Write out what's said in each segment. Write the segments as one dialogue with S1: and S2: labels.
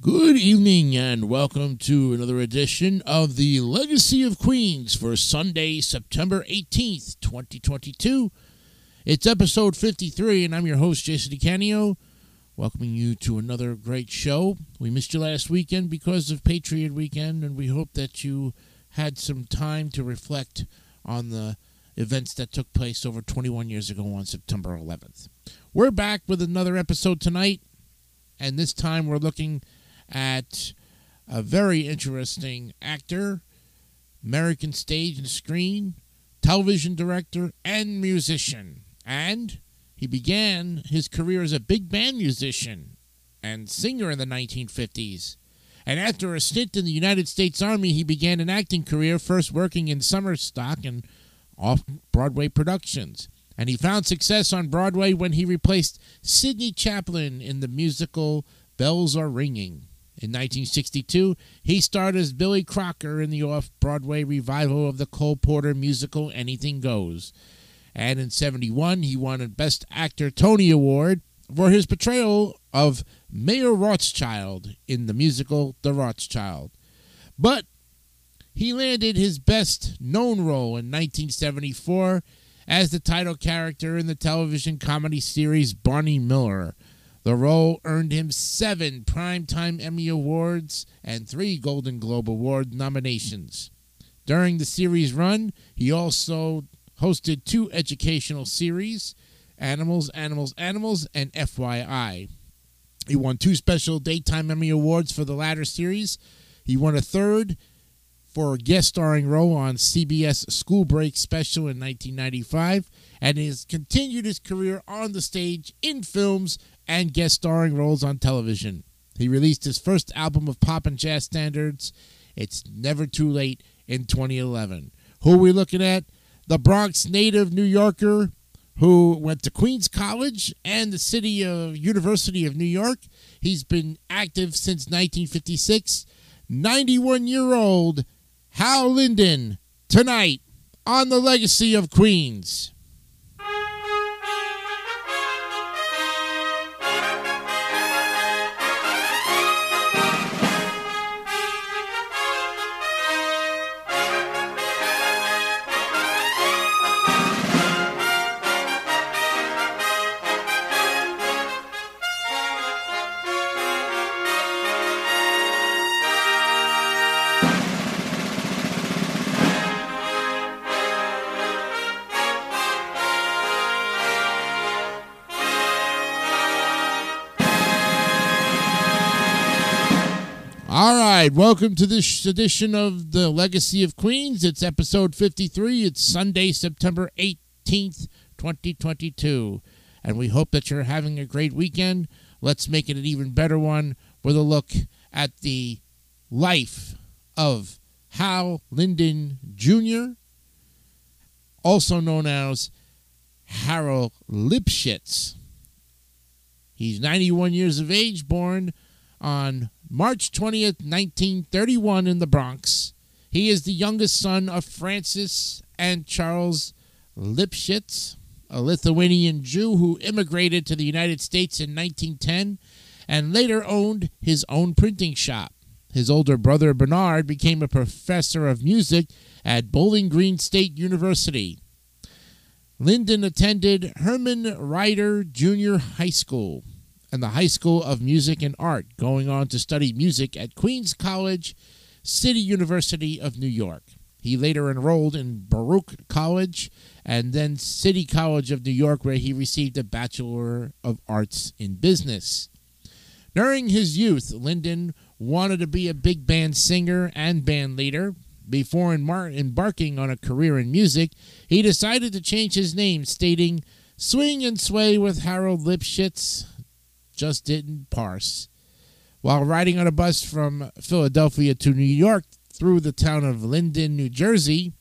S1: Good evening and welcome to another edition of the Legacy of Queens for Sunday, September 18th, 2022. It's episode 53, and I'm your host, Jason DeCanio, welcoming you to another great show. We missed you last weekend because of Patriot Weekend, and we hope that you had some time to reflect on the events that took place over 21 years ago on September 11th. We're back with another episode tonight, and this time we're looking at a very interesting actor, American stage and screen, television director, and musician. And he began his career as a big band musician and singer in the 1950s. And after a stint in the United States Army, he began an acting career, first working in summer stock and off Broadway productions. And he found success on Broadway when he replaced Sydney Chaplin in the musical Bells Are Ringing. In 1962, he starred as Billy Crocker in the off Broadway revival of the Cole Porter musical Anything Goes. And in 71, he won a Best Actor Tony Award for his portrayal of Mayer Rothschild in the musical The Rothschild. But he landed his best known role in 1974 as the title character in the television comedy series Barney Miller the role earned him seven Primetime Emmy Awards and three Golden Globe Award nominations. During the series run, he also hosted two educational series Animals, Animals, Animals, and FYI. He won two special Daytime Emmy Awards for the latter series. He won a third for a guest starring role on CBS Schoolbreak Special in 1995 and has continued his career on the stage, in films, and guest starring roles on television. He released his first album of pop and jazz standards, It's Never Too Late, in 2011. Who are we looking at? The Bronx native New Yorker who went to Queens College and the City of University of New York. He's been active since 1956. 91 year old Hal Linden tonight on the Legacy of Queens. Right, welcome to this edition of the Legacy of Queens. It's episode 53. It's Sunday, September 18th, 2022. And we hope that you're having a great weekend. Let's make it an even better one with a look at the life of Hal Linden Jr., also known as Harold Lipshitz. He's 91 years of age, born on March 20th, 1931, in the Bronx. He is the youngest son of Francis and Charles Lipshitz, a Lithuanian Jew who immigrated to the United States in 1910 and later owned his own printing shop. His older brother Bernard became a professor of music at Bowling Green State University. Linden attended Herman Ridder Junior High School and the High School of Music and Art, going on to study music at Queens College, City University of New York. He later enrolled in Baruch College and then City College of New York, where he received a Bachelor of Arts in Business. During his youth, Linden wanted to be a big band singer and band leader. Before embarking on a career in music, he decided to change his name, stating, Swing and sway with Harold Lipshitz, just didn't parse. While riding on a bus from Philadelphia to New York through the town of Linden, New Jersey,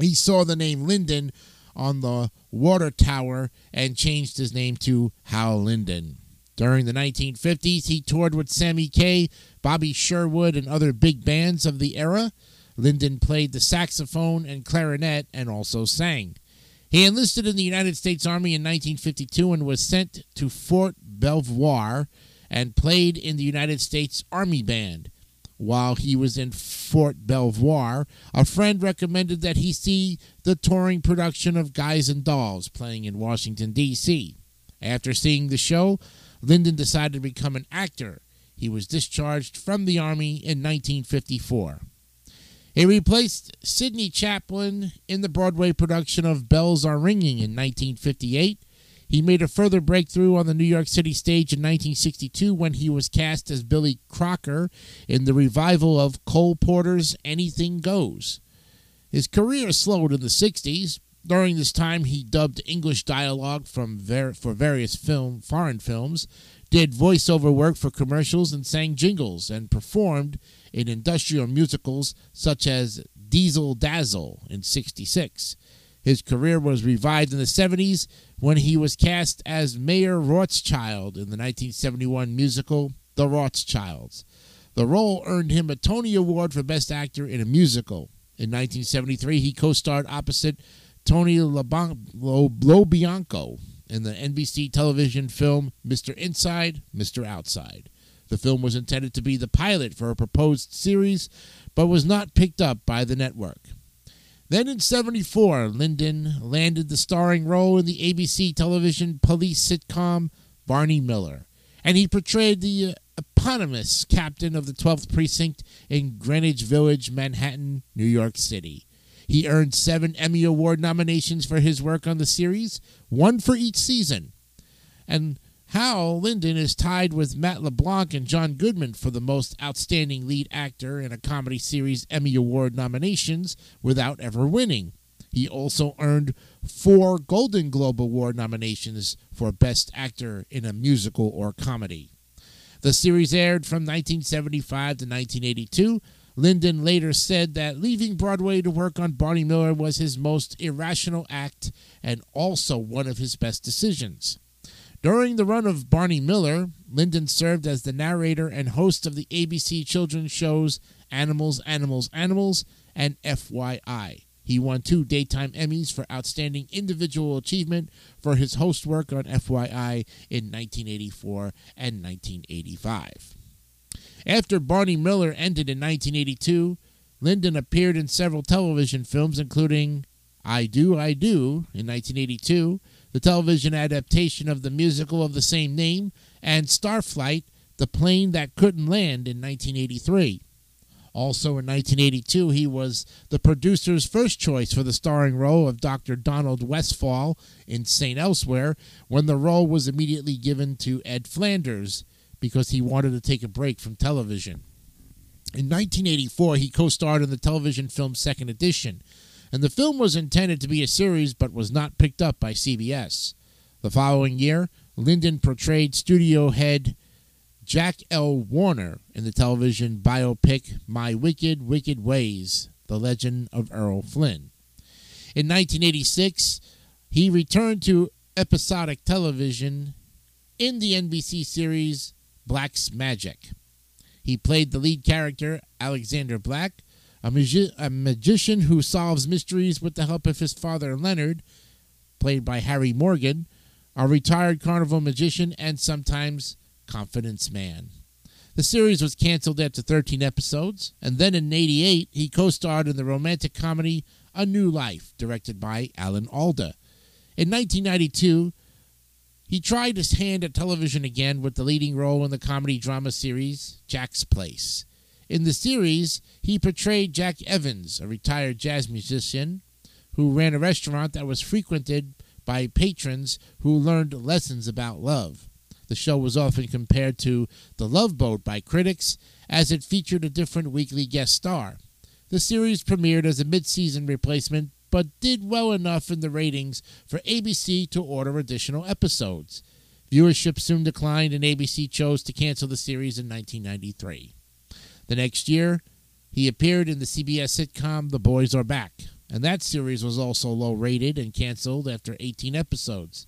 S1: he saw the name Linden on the water tower and changed his name to Hal Linden. During the 1950s, he toured with Sammy Kaye, Bobby Sherwood, and other big bands of the era. Linden played the saxophone and clarinet and also sang. He enlisted in the United States Army in 1952 and was sent to Fort Belvoir and played in the United States Army Band. While he was in Fort Belvoir, a friend recommended that he see the touring production of Guys and Dolls playing in Washington, D.C. After seeing the show, Linden decided to become an actor. He was discharged from the Army in 1954. He replaced Sydney Chaplin in the Broadway production of Bells Are Ringing in 1958. He made a further breakthrough on the New York City stage in 1962 when he was cast as Billy Crocker in the revival of Cole Porter's Anything Goes. His career slowed in the 60s. During this time, he dubbed English dialogue from ver- for various film foreign films, did voiceover work for commercials, and sang jingles, and performed in industrial musicals such as Diesel Dazzle in 66. His career was revived in the 70s when he was cast as Mayer Rothschild in the 1971 musical The Rothschilds. The role earned him a Tony Award for Best Actor in a Musical. In 1973, he co starred opposite Tony LoBianco in the NBC television film Mr. Inside, Mr. Outside. The film was intended to be the pilot for a proposed series, but was not picked up by the network. Then in 74, Linden landed the starring role in the ABC television police sitcom Barney Miller, and he portrayed the uh, eponymous captain of the 12th Precinct in Greenwich Village, Manhattan, New York City. He earned seven Emmy Award nominations for his work on the series, one for each season. And Hal Linden is tied with Matt LeBlanc and John Goodman for the most outstanding lead actor in a comedy series Emmy Award nominations without ever winning. He also earned four Golden Globe Award nominations for Best Actor in a Musical or Comedy. The series aired from 1975 to 1982. Linden later said that leaving Broadway to work on Barney Miller was his most irrational act and also one of his best decisions. During the run of Barney Miller, Linden served as the narrator and host of the ABC children's shows Animals, Animals, Animals, and FYI. He won two Daytime Emmys for Outstanding Individual Achievement for his host work on FYI in 1984 and 1985. After Barney Miller ended in 1982, Linden appeared in several television films, including I Do, I Do in 1982, the television adaptation of the musical of the same name, and Starflight, The Plane That Couldn't Land in 1983. Also in 1982, he was the producer's first choice for the starring role of Dr. Donald Westfall in St. Elsewhere, when the role was immediately given to Ed Flanders because he wanted to take a break from television. In 1984, he co starred in the television film Second Edition, and the film was intended to be a series but was not picked up by CBS. The following year, Linden portrayed studio head Jack L. Warner in the television biopic My Wicked, Wicked Ways The Legend of Errol Flynn. In 1986, he returned to episodic television in the NBC series Black's Magic. He played the lead character, Alexander Black, a, magi- a magician who solves mysteries with the help of his father Leonard, played by Harry Morgan, a retired carnival magician and sometimes confidence man. The series was canceled after 13 episodes, and then in 88 he co starred in the romantic comedy A New Life, directed by Alan Alda. In 1992, he tried his hand at television again with the leading role in the comedy drama series Jack's Place. In the series, he portrayed Jack Evans, a retired jazz musician who ran a restaurant that was frequented by patrons who learned lessons about love. The show was often compared to The Love Boat by critics, as it featured a different weekly guest star. The series premiered as a mid season replacement, but did well enough in the ratings for ABC to order additional episodes. Viewership soon declined, and ABC chose to cancel the series in 1993. The next year, he appeared in the CBS sitcom The Boys Are Back, and that series was also low rated and canceled after 18 episodes.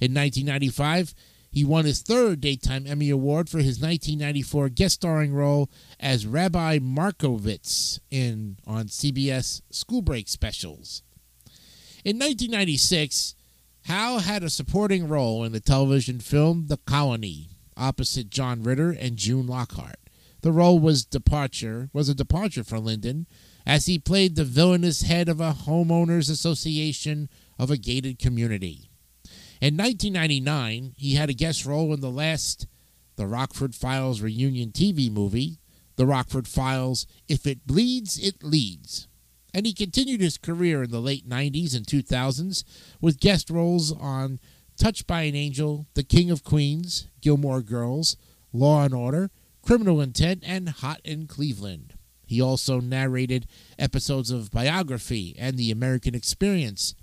S1: In 1995, he won his third Daytime Emmy Award for his 1994 guest starring role as Rabbi Markovitz in on CBS Schoolbreak specials. In 1996, Hal had a supporting role in the television film The Colony, opposite John Ritter and June Lockhart. The role was departure was a departure for Linden, as he played the villainous head of a homeowners association of a gated community. In 1999, he had a guest role in the last The Rockford Files reunion TV movie, The Rockford Files If It Bleeds, It Leads. And he continued his career in the late 90s and 2000s with guest roles on Touched by an Angel, The King of Queens, Gilmore Girls, Law and Order, Criminal Intent, and Hot in Cleveland. He also narrated episodes of Biography and The American Experience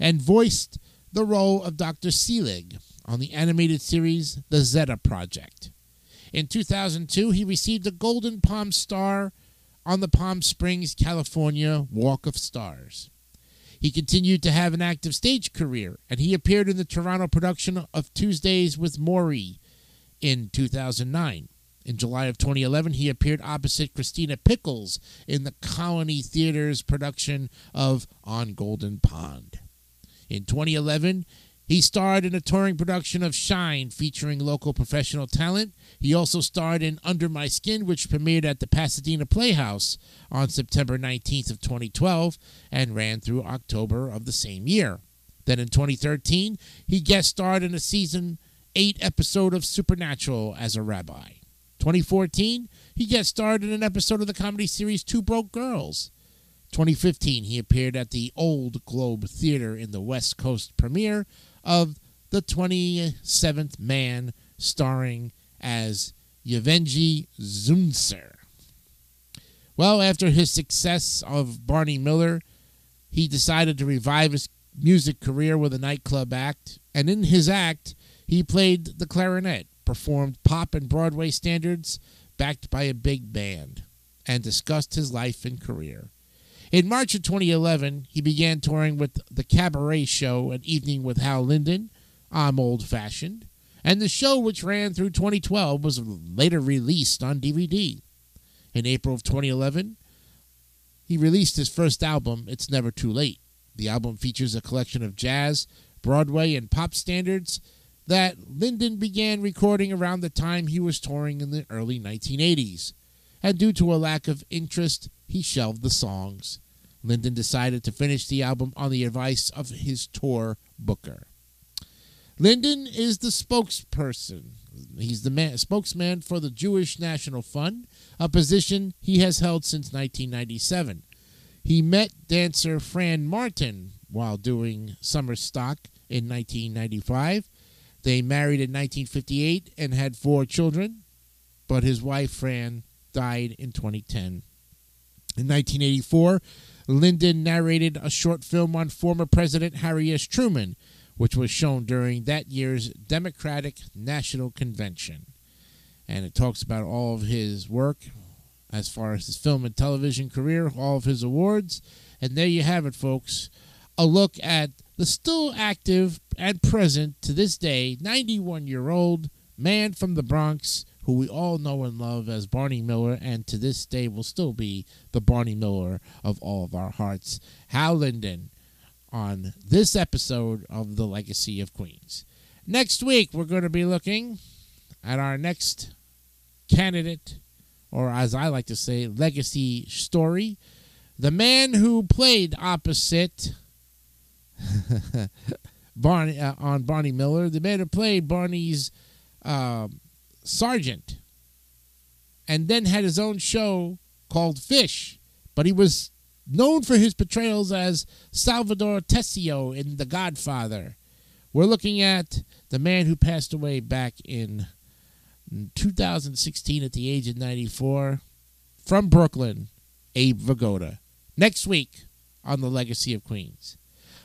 S1: and voiced the role of Dr. Seelig on the animated series The Zeta Project. In 2002, he received a Golden Palm Star on the Palm Springs, California Walk of Stars. He continued to have an active stage career, and he appeared in the Toronto production of Tuesdays with Morrie in 2009. In July of 2011, he appeared opposite Christina Pickles in the Colony Theater's production of On Golden Pond. In 2011, he starred in a touring production of Shine featuring local professional talent. He also starred in Under My Skin, which premiered at the Pasadena Playhouse on September 19th of 2012 and ran through October of the same year. Then in 2013, he guest starred in a season 8 episode of Supernatural as a rabbi. 2014, he guest starred in an episode of the comedy series Two Broke Girls. 2015, he appeared at the Old Globe Theater in the West Coast premiere of The 27th Man, starring as Yevgeny Zunser. Well, after his success of Barney Miller, he decided to revive his music career with a nightclub act, and in his act, he played the clarinet, performed pop and Broadway standards backed by a big band, and discussed his life and career. In March of 2011, he began touring with the Cabaret Show, An Evening with Hal Linden, I'm Old Fashioned, and the show, which ran through 2012, was later released on DVD. In April of 2011, he released his first album, It's Never Too Late. The album features a collection of jazz, Broadway, and pop standards that Linden began recording around the time he was touring in the early 1980s. And due to a lack of interest, he shelved the songs. Linden decided to finish the album on the advice of his tour booker. Linden is the spokesperson. He's the man, spokesman for the Jewish National Fund, a position he has held since 1997. He met dancer Fran Martin while doing summer stock in 1995. They married in 1958 and had four children, but his wife Fran died in 2010. In 1984, Linden narrated a short film on former President Harry S. Truman, which was shown during that year's Democratic National Convention. And it talks about all of his work as far as his film and television career, all of his awards. And there you have it, folks. A look at the still active and present to this day 91 year old man from the Bronx who we all know and love as Barney Miller, and to this day will still be the Barney Miller of all of our hearts, Hal Linden, on this episode of The Legacy of Queens. Next week, we're going to be looking at our next candidate, or as I like to say, legacy story. The man who played opposite Barney uh, on Barney Miller, the man who played Barney's uh, sergeant, and then had his own show called Fish. But he was known for his portrayals as Salvador Tessio in The Godfather. We're looking at the man who passed away back in 2016 at the age of 94 from Brooklyn, Abe Vigoda. Next week on The Legacy of Queens.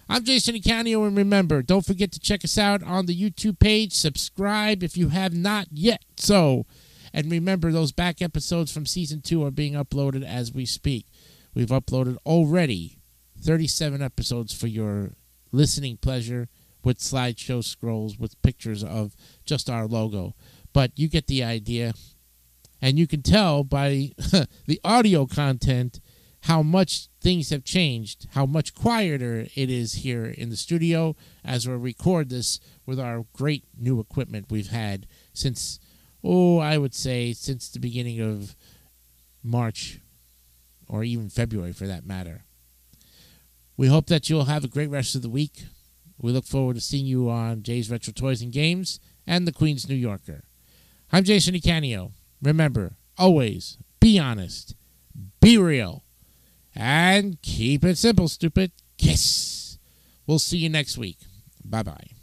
S1: I'm Jason Icanio, and remember, don't forget to check us out on the YouTube page. Subscribe if you have not yet. So, and remember, those back episodes from season two are being uploaded as we speak. We've uploaded already 37 episodes for your listening pleasure with slideshow scrolls with pictures of just our logo. But you get the idea. And you can tell by the audio content how much things have changed, how much quieter it is here in the studio as we record this with our great new equipment we've had since oh, I would say since the beginning of March or even February for that matter. We hope that you'll have a great rest of the week. We look forward to seeing you on Jay's Retro Toys and Games and the Queen's New Yorker. I'm Jason Icanio. Remember, always be honest, be real, and keep it simple, stupid. Kiss. We'll see you next week. Bye bye.